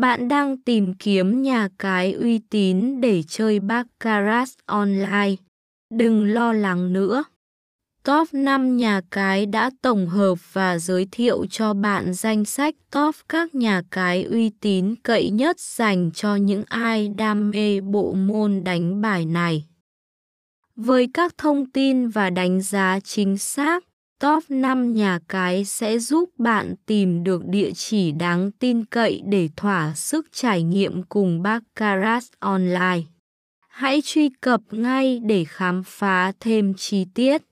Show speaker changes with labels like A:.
A: Bạn đang tìm kiếm nhà cái uy tín để chơi Baccarat online. Đừng lo lắng nữa. Top 5 nhà cái đã tổng hợp và giới thiệu cho bạn danh sách top các nhà cái uy tín cậy nhất dành cho những ai đam mê bộ môn đánh bài này. Với các thông tin và đánh giá chính xác, top 5 nhà cái sẽ giúp bạn tìm được địa chỉ đáng tin cậy để thỏa sức trải nghiệm cùng Baccarat Online. Hãy truy cập ngay để khám phá thêm chi tiết.